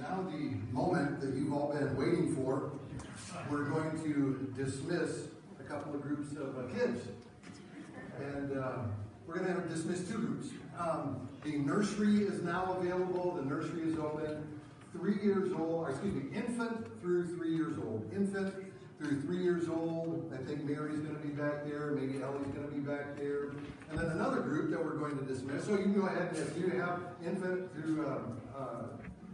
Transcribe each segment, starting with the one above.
now the moment that you've all been waiting for. We're going to dismiss a couple of groups of uh, kids. And uh, we're going to have dismiss two groups. Um, the nursery is now available. The nursery is open. Three years old, excuse me, infant through three years old. Infant through three years old. I think Mary's going to be back there. Maybe Ellie's going to be back there. And then another group that we're going to dismiss. So you can go ahead and if you have infant through um, uh,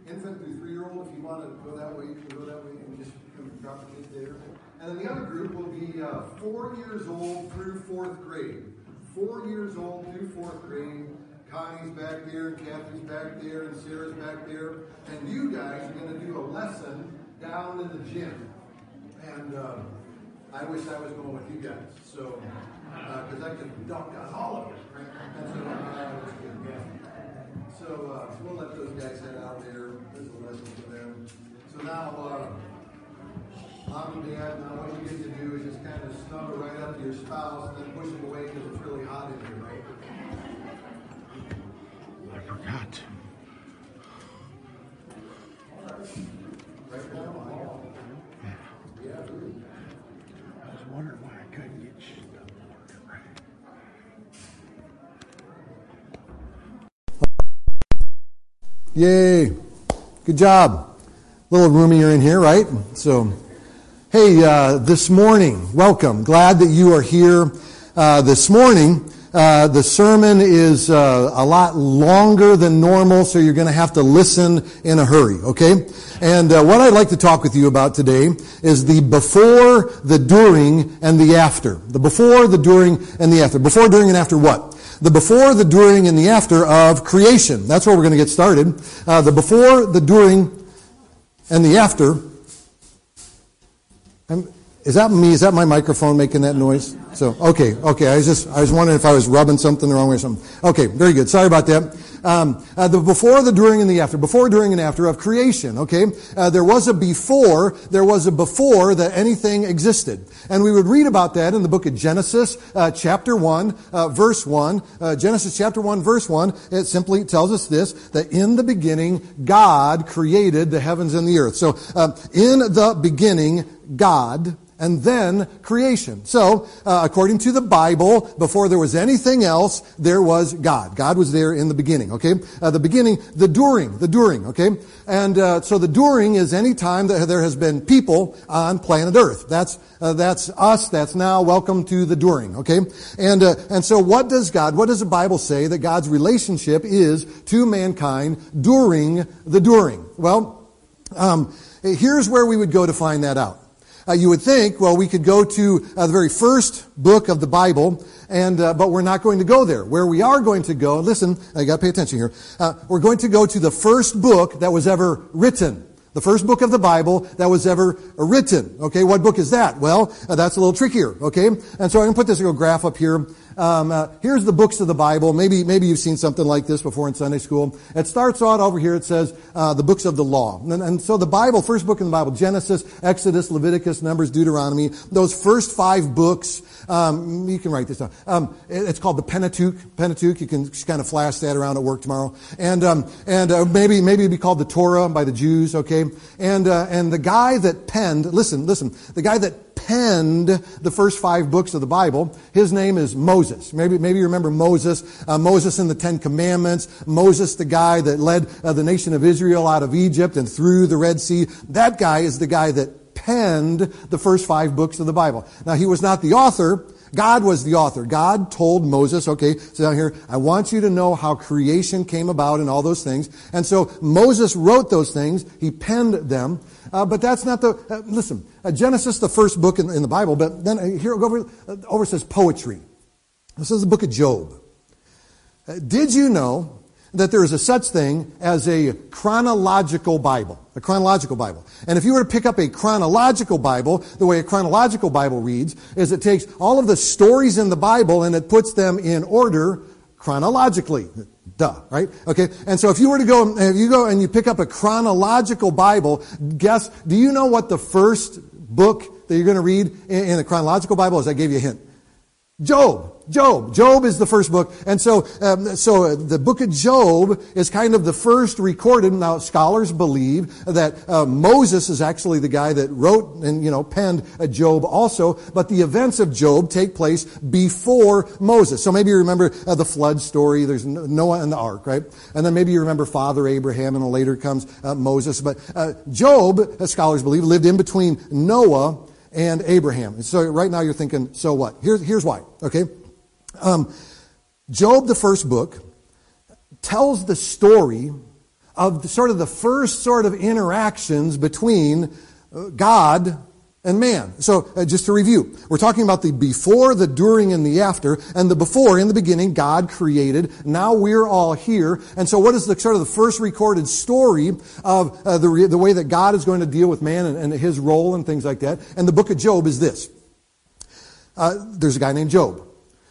infant through three year old, if you want to go that way, you can go that way and just drop the kids there. And then the other group will be uh, four years old through fourth grade. Four years old through fourth grade. Connie's back there, and Kathy's back there, and Sarah's back there. And you guys are going to do a lesson down in the gym. And uh, I wish I was going with you guys. So, because uh, I could dunk on all of you. What I was. So, uh, we'll let those guys head out there. There's a lesson for them. So now, uh, mom and dad, now what you get to do is just kind of snuggle right up to your spouse and then push them away because it's really hot in here, right? I forgot. Right now, yeah, really. I was wondering why I couldn't get stuff working right. Yay. Good job. A little roomier in here, right? So, hey, uh, this morning, welcome. Glad that you are here uh, this morning. Uh, the sermon is uh, a lot longer than normal, so you're going to have to listen in a hurry, okay? And uh, what I'd like to talk with you about today is the before, the during, and the after. The before, the during, and the after. Before, during, and after what? The before, the during, and the after of creation. That's where we're going to get started. Uh, the before, the during, and the after. Is that me? Is that my microphone making that noise? So, okay, okay. I was just, I was wondering if I was rubbing something the wrong way or something. Okay, very good. Sorry about that. Um, uh, the before, the during, and the after. Before, during, and after of creation. Okay, uh, there was a before. There was a before that anything existed, and we would read about that in the book of Genesis, uh, chapter one, uh, verse one. Uh, Genesis chapter one, verse one. It simply tells us this: that in the beginning, God created the heavens and the earth. So, uh, in the beginning, God and then creation. So, uh, according to the Bible, before there was anything else, there was God. God was there in the beginning, okay? Uh, the beginning, the during, the during, okay? And uh, so the during is any time that there has been people on planet Earth. That's uh, that's us. That's now. Welcome to the during, okay? And uh, and so, what does God? What does the Bible say that God's relationship is to mankind during the during? Well, um, here's where we would go to find that out. Uh, you would think, well, we could go to uh, the very first book of the Bible, and uh, but we're not going to go there. Where we are going to go, listen, I got to pay attention here. Uh, we're going to go to the first book that was ever written. The first book of the Bible that was ever written. Okay, what book is that? Well, uh, that's a little trickier. Okay, and so I'm going to put this little graph up here. Um, uh, here's the books of the Bible. Maybe maybe you've seen something like this before in Sunday school. It starts out over here. It says uh, the books of the law, and, and, so the Bible, first book in the Bible, Genesis, Exodus, Leviticus, Numbers, Deuteronomy. Those first five books. Um, you can write this down. Um, it, it's called the Pentateuch. Pentateuch. You can kind of flash that around at work tomorrow. And um, and uh, maybe maybe it'd be called the Torah by the Jews. Okay. And uh, and the guy that penned. Listen, listen. The guy that penned the first five books of the Bible. His name is Moses. Maybe, maybe you remember Moses. Uh, Moses in the Ten Commandments. Moses, the guy that led uh, the nation of Israel out of Egypt and through the Red Sea. That guy is the guy that penned the first five books of the Bible. Now, he was not the author. God was the author. God told Moses, okay, so down here, I want you to know how creation came about and all those things. And so Moses wrote those things. He penned them. Uh, but that's not the, uh, listen, uh, Genesis, the first book in, in, the Bible, but then uh, here over, uh, over says poetry. This is the book of Job. Uh, did you know that there is a such thing as a chronological Bible? A chronological Bible. And if you were to pick up a chronological Bible, the way a chronological Bible reads is it takes all of the stories in the Bible and it puts them in order chronologically. Duh, right? Okay. And so if you were to go, if you go and you pick up a chronological Bible, guess, do you know what the first book that you're going to read in, the chronological Bible is? I gave you a hint. Job. Job. Job is the first book. And so, um, so uh, the book of Job is kind of the first recorded. Now, scholars believe that uh, Moses is actually the guy that wrote and, you know, penned uh, Job also. But the events of Job take place before Moses. So maybe you remember uh, the flood story. There's Noah and the ark, right? And then maybe you remember Father Abraham and then later comes uh, Moses. But uh, Job, scholars believe, lived in between Noah and Abraham. And so right now you're thinking, so what? Here's, here's why, okay? Um, Job, the first book, tells the story of the, sort of the first sort of interactions between uh, God and man. So, uh, just to review, we're talking about the before, the during, and the after. And the before, in the beginning, God created. Now we're all here. And so, what is the sort of the first recorded story of uh, the, the way that God is going to deal with man and, and, his role and things like that? And the book of Job is this. Uh, there's a guy named Job.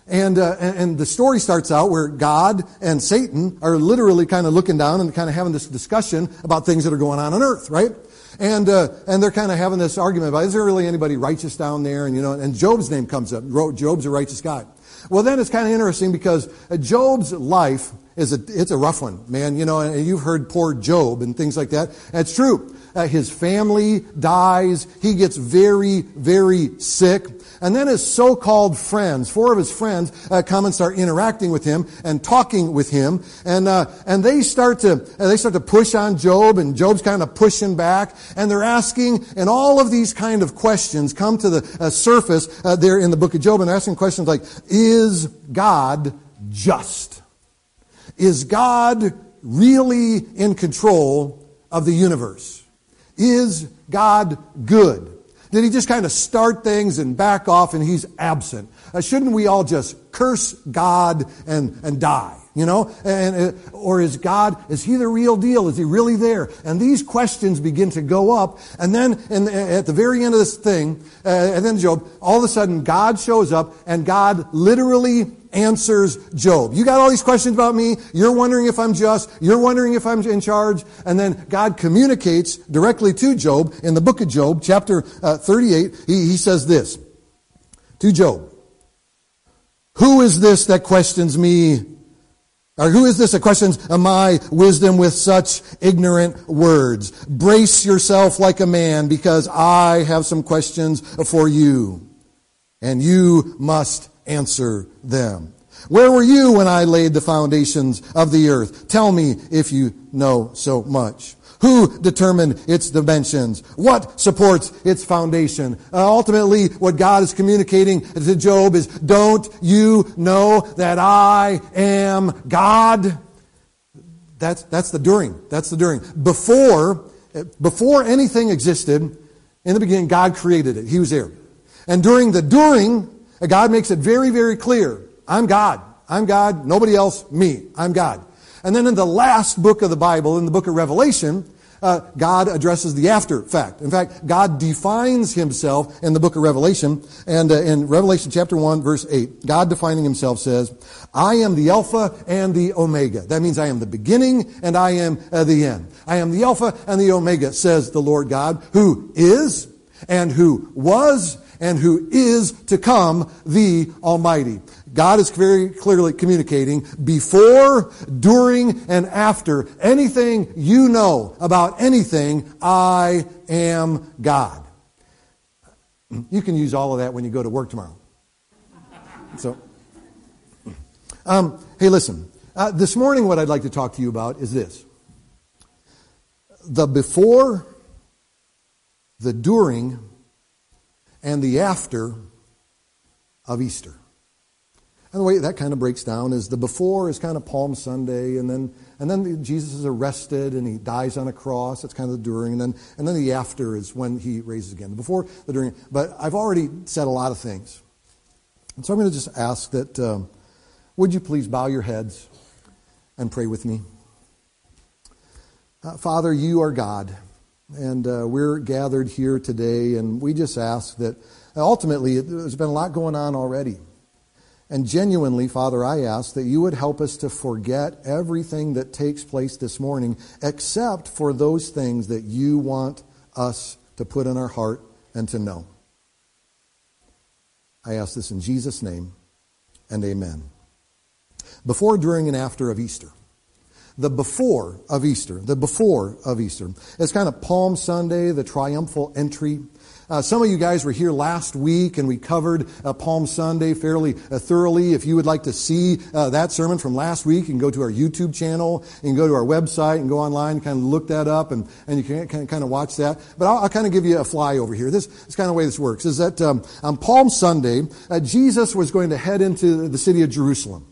And, uh, and the story starts out where God and Satan are literally kind of looking down and kind of having this discussion about things that are going on on earth, right? And, uh, and they're kind of having this argument about, is there really anybody righteous down there? And, you know, and Job's name comes up. Job's a righteous guy. Well, then it's kind of interesting because uh, Job's life is a, it's a rough one, man. You know, and you've heard poor Job and things like that. It's true. Uh, his family dies. He gets very, very sick. And then his so-called friends, four of his friends, uh, come and start interacting with him and talking with him, and uh, and they start to uh, they start to push on Job, and Job's kind of pushing back, and they're asking, and all of these kind of questions come to the uh, surface uh, there in the book of Job, and asking questions like, "Is God just? Is God really in control of the universe? Is God good?" Did he just kind of start things and back off and he's absent? Uh, shouldn't we all just curse God and, and die? You know, and, uh, or is God, is he the real deal? Is he really there? And these questions begin to go up. And then in, at the very end of this thing, uh, and then Job, all of a sudden God shows up and God literally answers Job. You got all these questions about me. You're wondering if I'm just. You're wondering if I'm in charge. And then God communicates directly to Job in the book of Job, chapter uh, 38. He, he says this to Job. Who is this that questions me or who is this that questions my wisdom with such ignorant words? Brace yourself like a man because I have some questions for you and you must answer them. Where were you when I laid the foundations of the earth? Tell me if you know so much. Who determined its dimensions? What supports its foundation? Uh, ultimately, what God is communicating to Job is, don't you know that I am God? That's, that's the during. That's the during. Before, before anything existed, in the beginning, God created it. He was there. And during the during, God makes it very, very clear. I'm God. I'm God. Nobody else. Me. I'm God. And then in the last book of the Bible, in the book of Revelation, uh, God addresses the after fact. In fact, God defines himself in the book of Revelation. And uh, in Revelation chapter 1, verse 8, God defining himself says, I am the Alpha and the Omega. That means I am the beginning and I am uh, the end. I am the Alpha and the Omega, says the Lord God, who is and who was and who is to come, the Almighty. God is very clearly communicating before, during, and after anything you know about anything, I am God. You can use all of that when you go to work tomorrow. So, um, hey, listen. Uh, this morning, what I'd like to talk to you about is this the before, the during, and the after of Easter. And the way that kind of breaks down is the before is kind of Palm Sunday, and then and then Jesus is arrested and he dies on a cross. That's kind of the during, and then and then the after is when he raises again. The before, the during. But I've already said a lot of things, and so I'm going to just ask that um, would you please bow your heads and pray with me. Uh, Father, you are God, and uh, we're gathered here today, and we just ask that ultimately there's been a lot going on already. And genuinely, Father, I ask that you would help us to forget everything that takes place this morning, except for those things that you want us to put in our heart and to know. I ask this in Jesus' name. and amen. Before, during, and after of Easter. The before of Easter. The before of Easter. It's kind of Palm Sunday, the triumphal entry. Uh, some of you guys were here last week and we covered uh, Palm Sunday fairly uh, thoroughly. If you would like to see uh, that sermon from last week, you can go to our YouTube channel, can go to our website and go online and kind of look that up and, and you can kind of, watch that. But I'll, I'll kind of give you a flyover here. This is kind of the way this works, is that um, on Palm Sunday, uh, Jesus was going to head into the city of Jerusalem.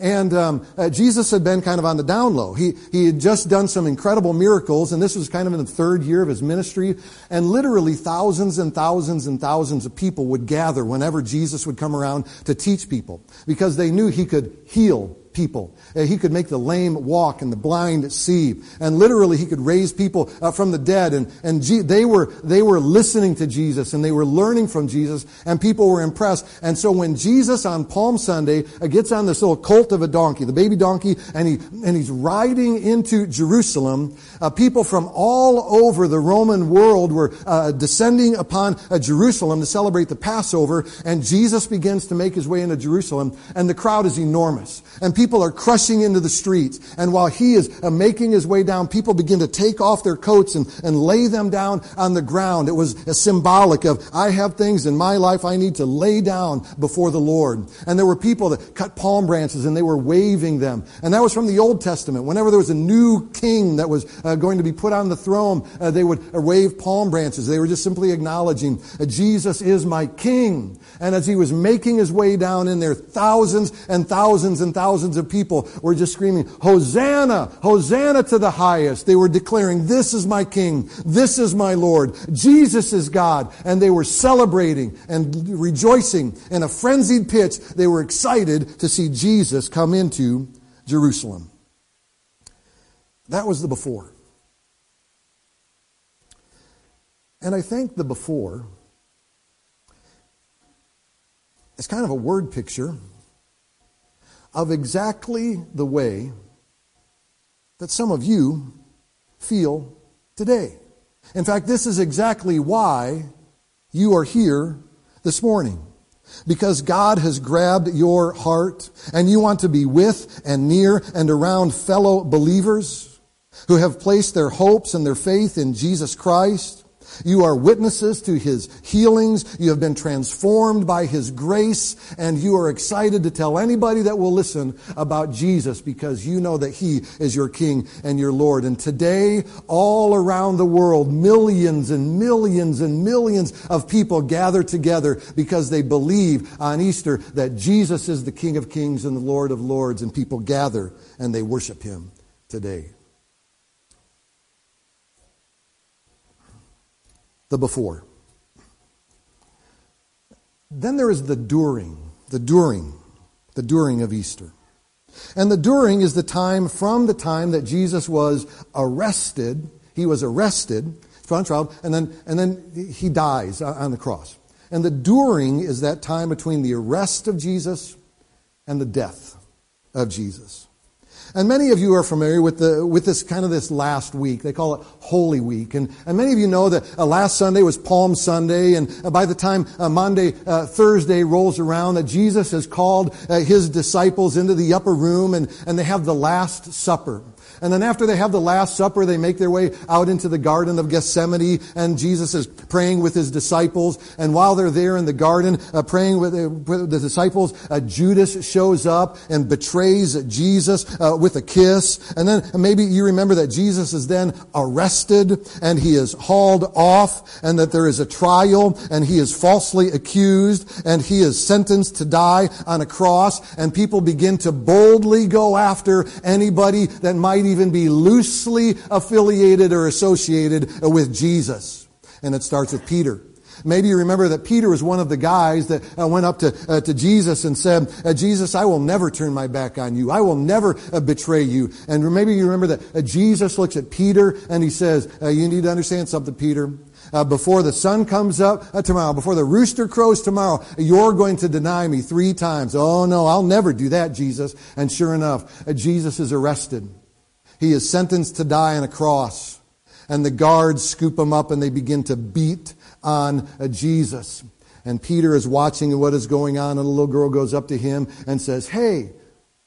And um, uh, Jesus had been kind of on the down low. He, he had just done some incredible miracles, and this was kind of in the third year of his ministry. And literally thousands and thousands and thousands of people would gather whenever Jesus would come around to teach people because they knew he could heal people. Uh, he could make the lame walk and the blind see. And literally, he could raise people uh, from the dead. And, and they, were, they were listening to Jesus and they were learning from Jesus, and people were impressed. And so when Jesus on Palm Sunday uh, gets on this little colt of a donkey, the baby donkey, and, he, and he's riding into Jerusalem, uh, people from all over the Roman world were uh, descending upon uh, Jerusalem to celebrate the Passover. And Jesus begins to make his way into Jerusalem, and the crowd is enormous. And people are crushing into the streets. And while he is uh, making his way down, people begin to take off their coats and, and lay them down on the ground. It was symbolic of, I have things in my life I need to lay down before the Lord. And there were people that cut palm branches and they were waving them. And that was from the Old Testament. Whenever there was a new king that was uh, going to be put on the throne, uh, they would wave palm branches. They were just simply acknowledging, uh, Jesus is my king. And as he was making his way down in there, thousands and thousands and thousands of people were just screaming, Hosanna! Hosanna to the highest. They were declaring, This is my King. This is my Lord. Jesus is God. And they were celebrating and rejoicing in a frenzied pitch. They were excited to see Jesus come into Jerusalem. That was the before. And I think the before is kind of a word picture of exactly the way that some of you feel today. In fact, this is exactly why you are here this morning. Because God has grabbed your heart and you want to be with and near and around fellow believers who have placed their hopes and their faith in Jesus Christ you are witnesses to His healings. You have been transformed by His grace, and you are excited to tell anybody that will listen about Jesus because you know that He is your King and your Lord. And today, all around the world, millions and millions and millions of people gather together because they believe on Easter that Jesus is the King of Kings and the Lord of Lords, and people gather and they worship Him today. The before. Then there is the during, the during, the during of Easter. And the during is the time from the time that Jesus was arrested. He was arrested, on trial, and then, and then he dies on the cross. And the during is that time between the arrest of Jesus and the death of Jesus. And many of you are familiar with the with this kind of this last week. They call it Holy Week, and and many of you know that uh, last Sunday was Palm Sunday, and uh, by the time uh, Monday uh, Thursday rolls around, that Jesus has called uh, his disciples into the upper room, and and they have the Last Supper. And then after they have the Last Supper, they make their way out into the Garden of Gethsemane, and Jesus is praying with his disciples. And while they're there in the garden, uh, praying with, uh, with, the disciples, uh, Judas shows up and betrays Jesus uh, with a kiss. And then maybe you remember that Jesus is then arrested, and he is hauled off, and that there is a trial, and he is falsely accused, and he is sentenced to die on a cross, and people begin to boldly go after anybody that might even be loosely affiliated or associated with Jesus. And it starts with Peter. Maybe you remember that Peter was one of the guys that uh, went up to, uh, to Jesus and said, uh, Jesus, I will never turn my back on you. I will never uh, betray you. And maybe you remember that uh, Jesus looks at Peter and he says, you need to understand something, Peter. before the sun comes up tomorrow, before the rooster crows tomorrow, you're going to deny me three times. Oh no, I'll never do that, Jesus. And sure enough, Jesus is arrested. He is sentenced to die on a cross. And the guards scoop him up and they begin to beat on Jesus. And Peter is watching what is going on, and a little girl goes up to him and says, Hey,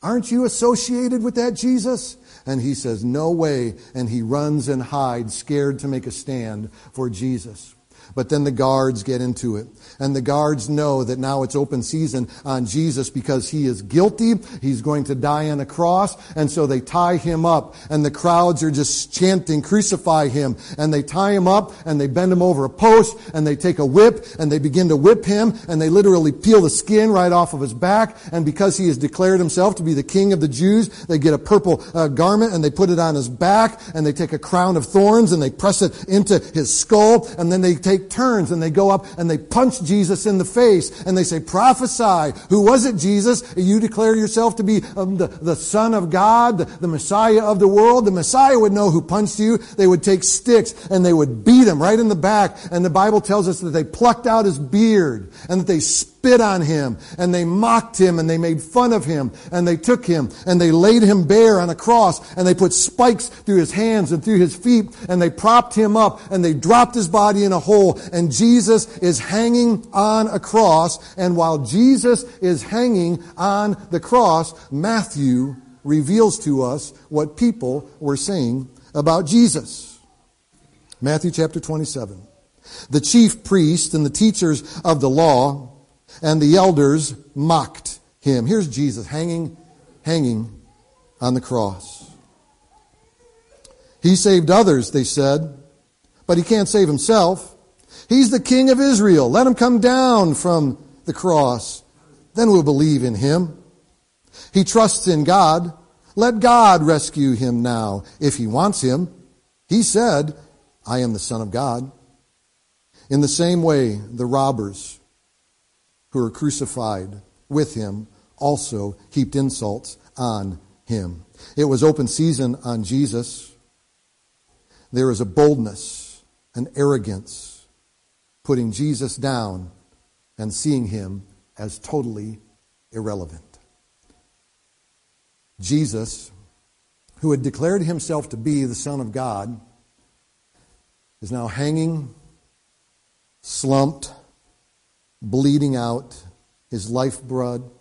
aren't you associated with that Jesus? And he says, No way. And he runs and hides, scared to make a stand for Jesus. But then the guards get into it. And the guards know that now it's open season on Jesus because he is guilty. He's going to die on a cross. And so they tie him up. And the crowds are just chanting, crucify him. And they tie him up and they bend him over a post and they take a whip and they begin to whip him and they literally peel the skin right off of his back. And because he has declared himself to be the king of the Jews, they get a purple uh, garment and they put it on his back and they take a crown of thorns and they press it into his skull and then they take turns and they go up and they punch Jesus in the face and they say, prophesy. Who was it, Jesus? You declare yourself to be um, the, the Son of God, the, the Messiah of the world. The Messiah would know who punched you. They would take sticks and they would beat him right in the back. And the Bible tells us that they plucked out his beard and that they spit on him and they mocked him and they made fun of him and they took him and they laid him bare on a cross and they put spikes through his hands and through his feet and they propped him up and they dropped his body in a hole and Jesus is hanging on a cross and while Jesus is hanging on the cross, Matthew reveals to us what people were saying about Jesus. Matthew chapter 27. The chief priests and the teachers of the law and the elders mocked him. Here's Jesus hanging, hanging on the cross. He saved others, they said, but he can't save himself. He's the king of Israel. Let him come down from the cross. Then we'll believe in him. He trusts in God. Let God rescue him now if he wants him. He said, I am the Son of God. In the same way, the robbers who were crucified with him also heaped insults on him. It was open season on Jesus. There is a boldness, an arrogance, putting Jesus down and seeing him as totally irrelevant. Jesus, who had declared himself to be the Son of God, is now hanging, slumped, bleeding out, his lifeblood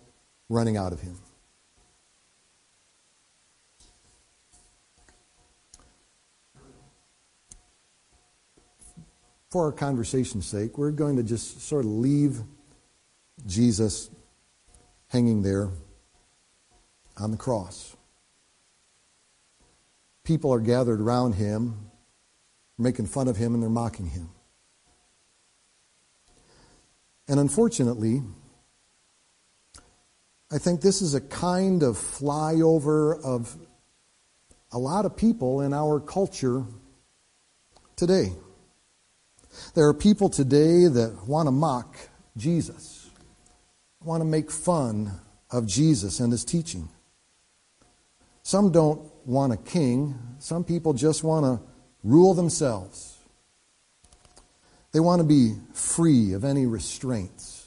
running out of him. For our conversation's sake, we're going to just sort of leave Jesus hanging there on the cross. People are gathered around him, making fun of him, and they're mocking him. And unfortunately, I think this is a kind of flyover of a lot of people in our culture today. There are people today that want to mock Jesus, want to make fun of Jesus and his teaching. Some don't want a king, some people just want to rule themselves. They want to be free of any restraints.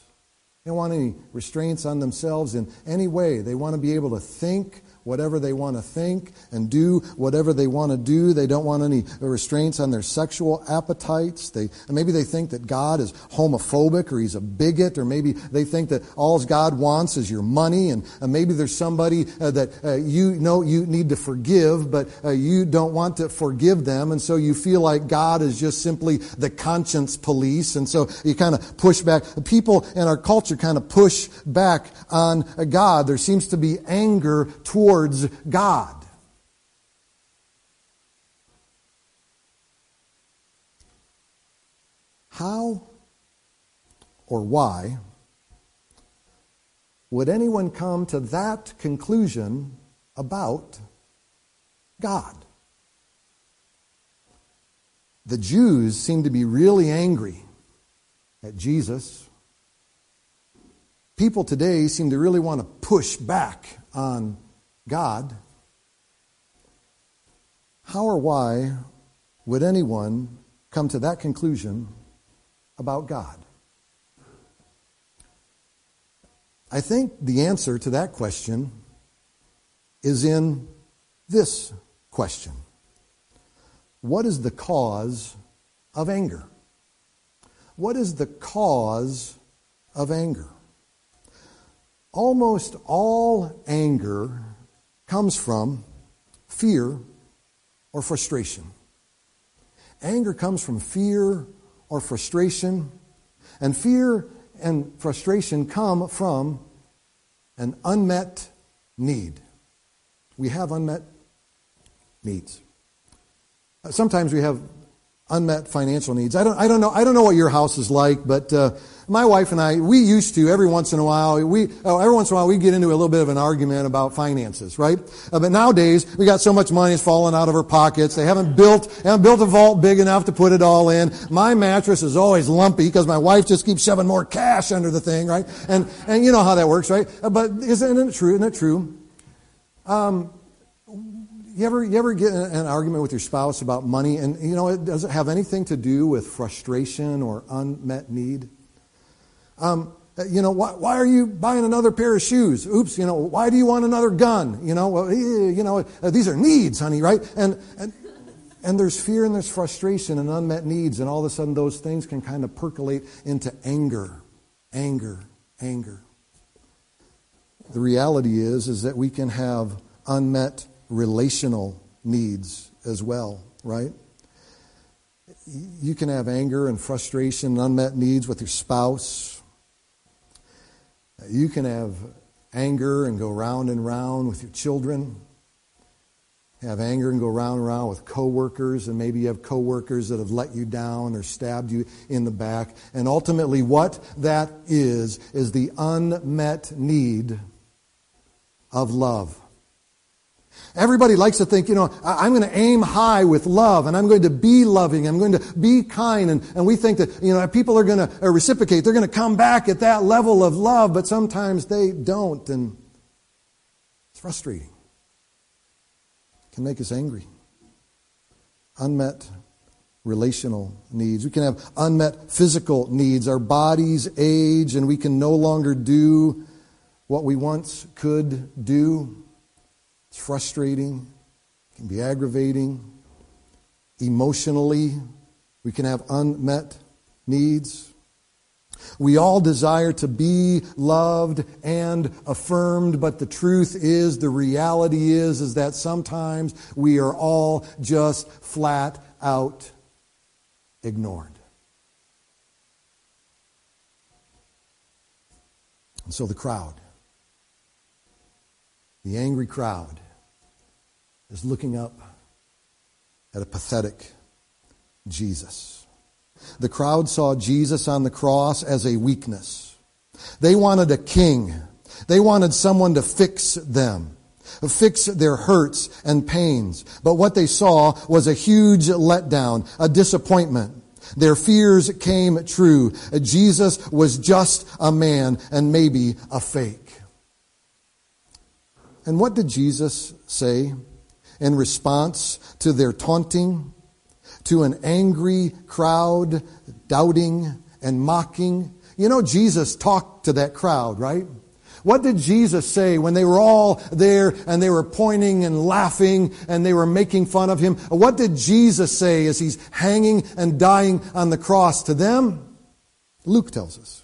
They don't want any restraints on themselves in any way. They want to be able to think whatever they want to think and do whatever they want to do. They don't want any restraints on their sexual appetites. They, maybe they think that God is homophobic or he's a bigot, or maybe they think that all God wants is your money, and, and maybe there's somebody uh, that uh, you know you need to forgive, but uh, you don't want to forgive them, and so you feel like God is just simply the conscience police, and so you kind of push back. People in our culture kind of push back on God. There seems to be anger toward towards God. How or why would anyone come to that conclusion about God? The Jews seem to be really angry at Jesus. People today seem to really want to push back on God, how or why would anyone come to that conclusion about God? I think the answer to that question is in this question What is the cause of anger? What is the cause of anger. Almost all anger comes from fear or frustration. Anger comes from fear or frustration, and fear and frustration come from an unmet need. We have unmet needs. Sometimes we have unmet financial needs. I don't, I don't know, I don't know what your house is like, but uh, my wife and I, we used to every once in a while, we, oh, every once in a while we get into a little bit of an argument about finances, right? Uh, but nowadays, we got so much money it's falling out of our pockets. They haven't built, haven't built a vault big enough to put it all in. My mattress is always lumpy because my wife just keeps shoving more cash under the thing, right? And, and you know how that works, right? Uh, but isn't it true? Isn't it true? Um, you ever, you ever get an argument with your spouse about money and, you know, it doesn't have anything to do with frustration or unmet need? Um, you know, why, why, are you buying another pair of shoes? Oops, you know, why do you want another gun? You know, well, you know, uh, these are needs, honey, right? And, and, and there's fear and there's frustration and unmet needs, and all of a sudden those things can kind of percolate into anger, anger, anger. The reality is, is that we can have unmet relational needs as well, right? You can have anger and frustration and unmet needs with your spouse. You can have anger and go round and round with your children. Have anger and go round and round with coworkers, and maybe you have coworkers that have let you down or stabbed you in the back. And ultimately, what that is, is the unmet need of love. Everybody likes to think, you know, I'm going to aim high with love and I'm going to be loving. I'm going to be kind. And, and we think that, you know, people are going to uh, reciprocate. They're going to come back at that level of love, but sometimes they don't. And it's frustrating. It can make us angry. Unmet relational needs. We can have unmet physical needs. Our bodies age and we can no longer do what we once could do. It's frustrating, it can be aggravating. Emotionally, we can have unmet needs. We all desire to be loved and affirmed, but the truth is, the reality is, is that sometimes we are all just flat out ignored. And so the crowd, the angry crowd, is looking up at a pathetic Jesus. The crowd saw Jesus on the cross as a weakness. They wanted a king. They wanted someone to fix them, fix their hurts and pains. But what they saw was a huge letdown, a disappointment. Their fears came true. Jesus was just a man and maybe a fake. And what did Jesus say? In response to their taunting, to an angry crowd doubting and mocking. You know, Jesus talked to that crowd, right? What did Jesus say when they were all there and they were pointing and laughing and they were making fun of him? What did Jesus say as he's hanging and dying on the cross to them? Luke tells us.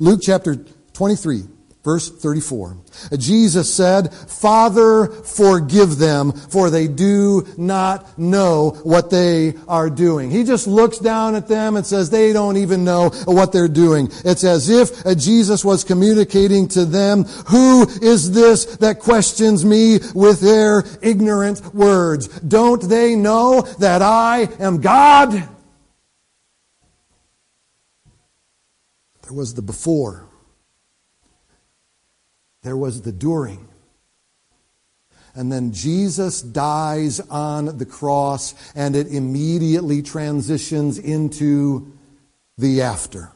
Luke chapter 23, Verse 34. Jesus said, Father, forgive them, for they do not know what they are doing. He just looks down at them and says they don't even know what they're doing. It's as if uh, Jesus was communicating to them, who is this that questions me with their ignorant words? Don't they know that I am God? There was the before there was the during. And then Jesus dies on the cross, and it immediately transitions into the after.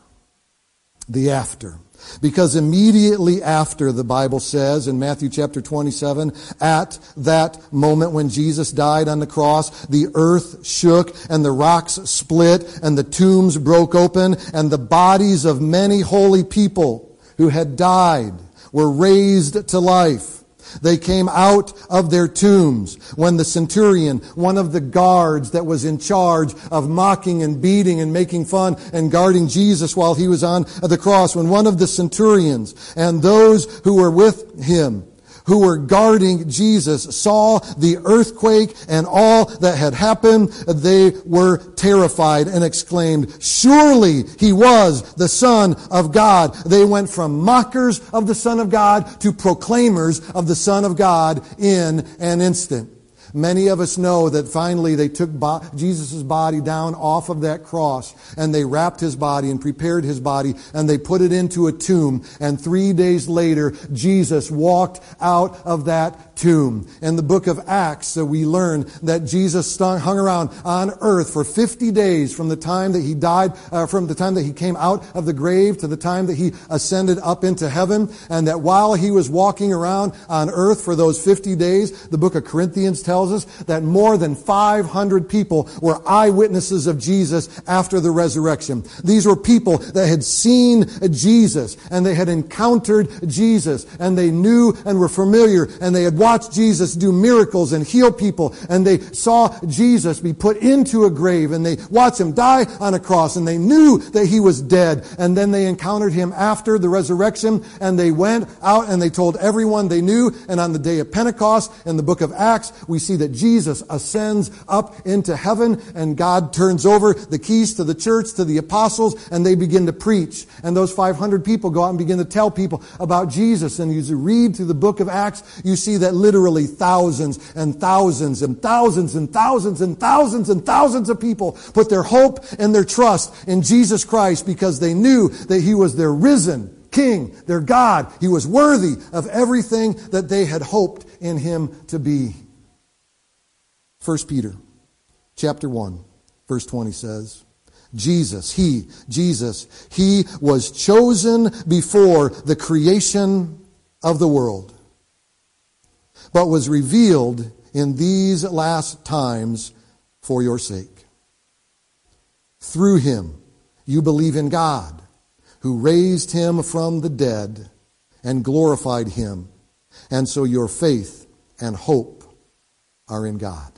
The after. Because immediately after, the Bible says in Matthew chapter 27, at that moment when Jesus died on the cross, the earth shook and the rocks split and the tombs broke open and the bodies of many holy people who had died were raised to life. They came out of their tombs when the centurion, one of the guards that was in charge of mocking and beating and making fun and guarding Jesus while he was on the cross, when one of the centurions and those who were with him who were guarding Jesus saw the earthquake and all that had happened, they were terrified and exclaimed, surely he was the Son of God. They went from mockers of the Son of God to proclaimers of the Son of God in an instant. Many of us know that finally they took bo- Jesus' body down off of that cross and they wrapped his body and prepared his body and they put it into a tomb. And three days later, Jesus walked out of that tomb. In the book of Acts, uh, we learn that Jesus hung around on earth for 50 days from the time that he died, uh, from the time that he came out of the grave to the time that he ascended up into heaven. And that while he was walking around on earth for those 50 days, the book of Corinthians tells tells us that more than 500 people were eyewitnesses of Jesus after the resurrection. These were people that had seen Jesus and they had encountered Jesus and they knew and were familiar and they had watched Jesus do miracles and heal people and they saw Jesus be put into a grave and they watched him die on a cross and they knew that he was dead and then they encountered him after the resurrection and they went out and they told everyone they knew and on the day of Pentecost in the book of Acts we see see that Jesus ascends up into heaven and God turns over the keys to the church, to the apostles, and they begin to preach. And those 500 people go out and begin to tell people about Jesus. And as you read through the book of Acts, you see that literally thousands and thousands and thousands and thousands and thousands and thousands of people put their hope and their trust in Jesus Christ because they knew that He was their risen King, their God. He was worthy of everything that they had hoped in Him to be. 1 Peter chapter 1 verse 20 says, Jesus, He, Jesus, He was chosen before the creation of the world, but was revealed in these last times for your sake. Through Him, you believe in God, who raised Him from the dead and glorified Him. And so your faith and hope are in God.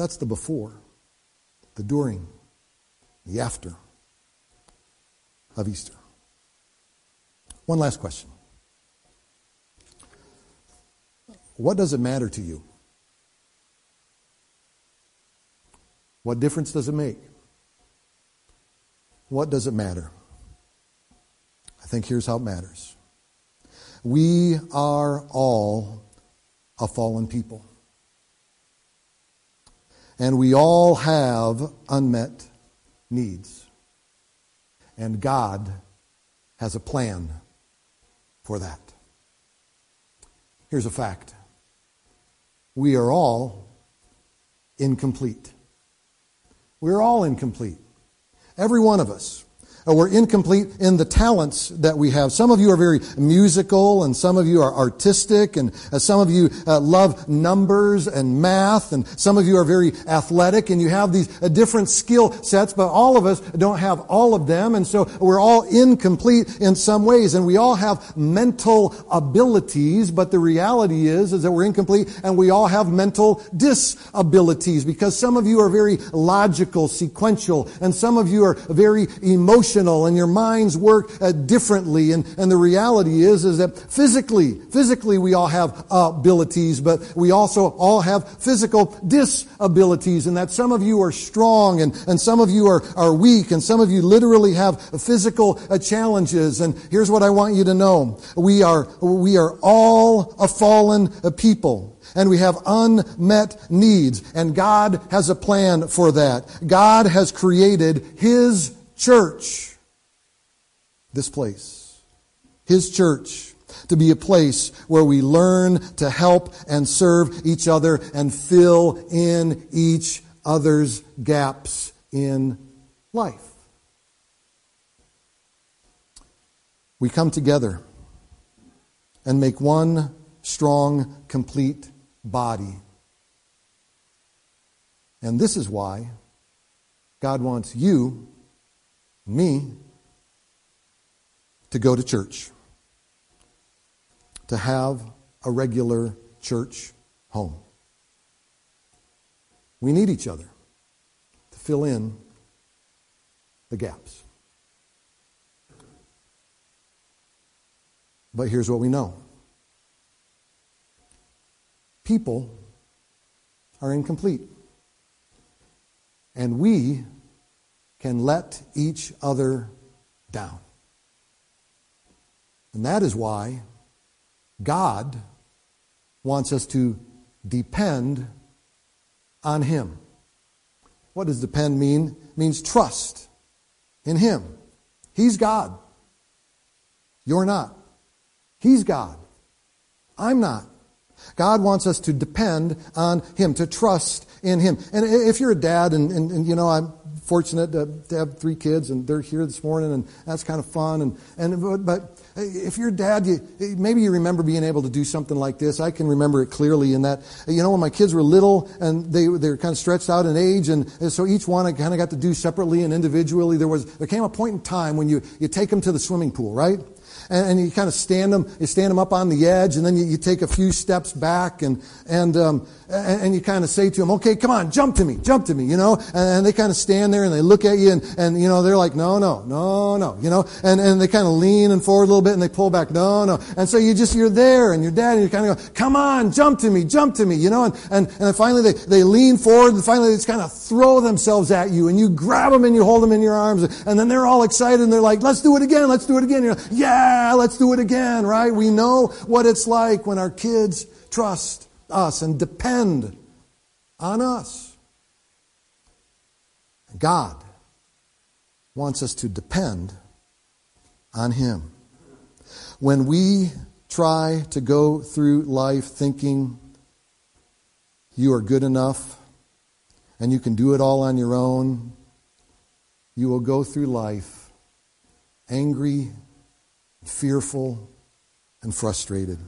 That's the before, the during, the after of Easter. One last question. What does it matter to you? What difference does it make? What does it matter? I think here's how it matters. We are all a fallen people. And we all have unmet needs. And God has a plan for that. Here's a fact we are all incomplete. We're all incomplete. Every one of us. Uh, we're incomplete in the talents that we have. Some of you are very musical and some of you are artistic and uh, some of you uh, love numbers and math and some of you are very athletic and you have these different skill sets, but all of us don't have all of them and so we're all incomplete in some ways and we all have mental abilities, but the reality is, is that we're incomplete and we all have mental disabilities because some of you are very logical, sequential, and some of you are very emotional emotional and your minds work uh, differently. And, and the reality is, is that physically, physically we all have abilities, but we also all have physical disabilities and that some of you are strong and, and some of you are, are weak and some of you literally have physical uh, challenges. And here's what I want you to know. We are, we are all a fallen uh, people and we have unmet needs. And God has a plan for that. God has created His church, this place, His church, to be a place where we learn to help and serve each other and fill in each other's gaps in life. We come together and make one strong, complete body. And this is why God wants you me to go to church. to have a regular church home. We need each other to fill in the gaps. But here's what we know people are incomplete. And we can let each other down. And that is why God wants us to depend on Him. What does depend mean? It means trust in Him. He's God. You're not. He's God. I'm not. God wants us to depend on Him, to trust in Him. And if you're a dad, and, and, and you know, I'm fortunate to, to, have three kids, and they're here this morning, and that's kind of fun. And, and but if you're dad, you, maybe you remember being able to do something like this. I can remember it clearly in that, you know, when my kids were little and they, they were kind of stretched out in age, and, and so each one I kind of got to do separately and individually. There was there came a point in time when you you take them to the swimming pool, right? And, and you kind of stand them, you stand them up on the edge, and then you, you take a few steps back, and and um, and, and, you kind of say to them, "Okay, come on, jump to me, jump to me," you know, and, and, they kind of stand there and they look at you, and and you know they're like, "No, no, no, no," you know, and and they kind of lean and forward a little bit, and they pull back, "No, no," and so you just you're there, and your dad, and you kind of go, "Come on, jump to me, jump to me," you know, and and and finally they they lean forward, and finally they just kind of throw themselves at you, and you grab them and you hold them in your arms, and then they're all excited, and they're like, "Let's do it again, let's do it again," you're like, "Yeah." let's do it again, right? We know what it's like when our kids trust us and depend on us. God wants us to depend on Him. When we try to go through life thinking you are good enough and you can do it all on your own, you will go through life angry fearful, and frustrated.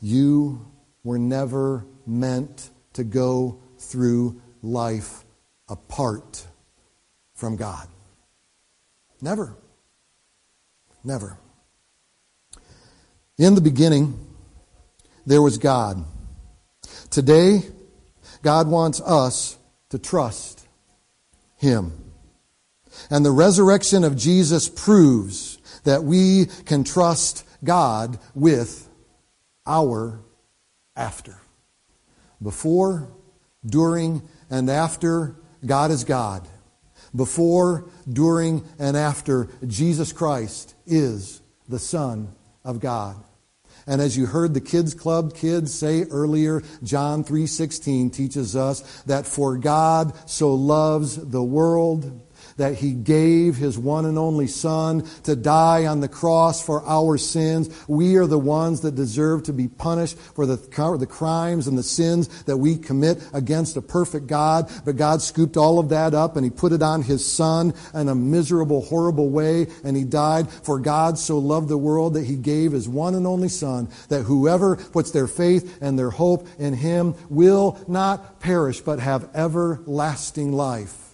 You were never meant to go through life apart from God. Never. Never. In the beginning, there was God. Today, God wants us to trust Him. And the resurrection of Jesus proves that we can trust God with our after. Before, during, and after, God is God. Before, during, and after, Jesus Christ is the Son of God. And as you heard the kids club kids say earlier, John 3:16 teaches us that for God so loves the world that he gave his one and only son to die on the cross for our sins. We are the ones that deserve to be punished for the, the crimes and the sins that we commit against a perfect God. But God scooped all of that up and he put it on his son in a miserable, horrible way and he died. For God so loved the world that he gave his one and only son that whoever puts their faith and their hope in him will not perish but have everlasting life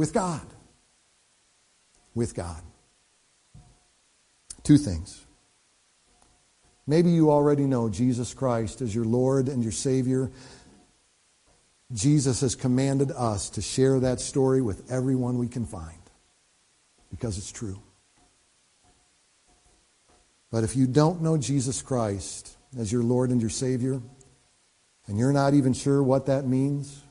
with God. With God. Two things. Maybe you already know Jesus Christ as your Lord and your Savior. Jesus has commanded us to share that story with everyone we can find because it's true. But if you don't know Jesus Christ as your Lord and your Savior, and you're not even sure what that means,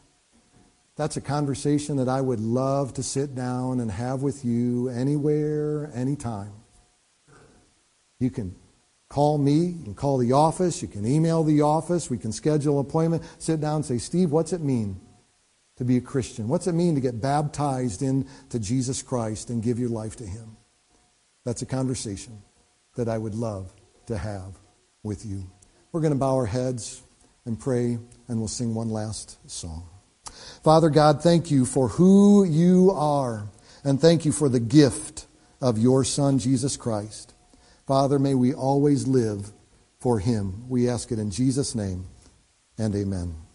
that's a conversation that I would love to sit down and have with you anywhere, anytime. You can call me, you can call the office, you can email the office, we can schedule an appointment, sit down and say, Steve, what's it mean to be a Christian? What's it mean to get baptized into Jesus Christ and give your life to Him? That's a conversation that I would love to have with you. We're going to bow our heads and pray, and we'll sing one last song. Father God, thank you for who you are, and thank you for the gift of your Son, Jesus Christ. Father, may we always live for him. We ask it in Jesus' name, and amen.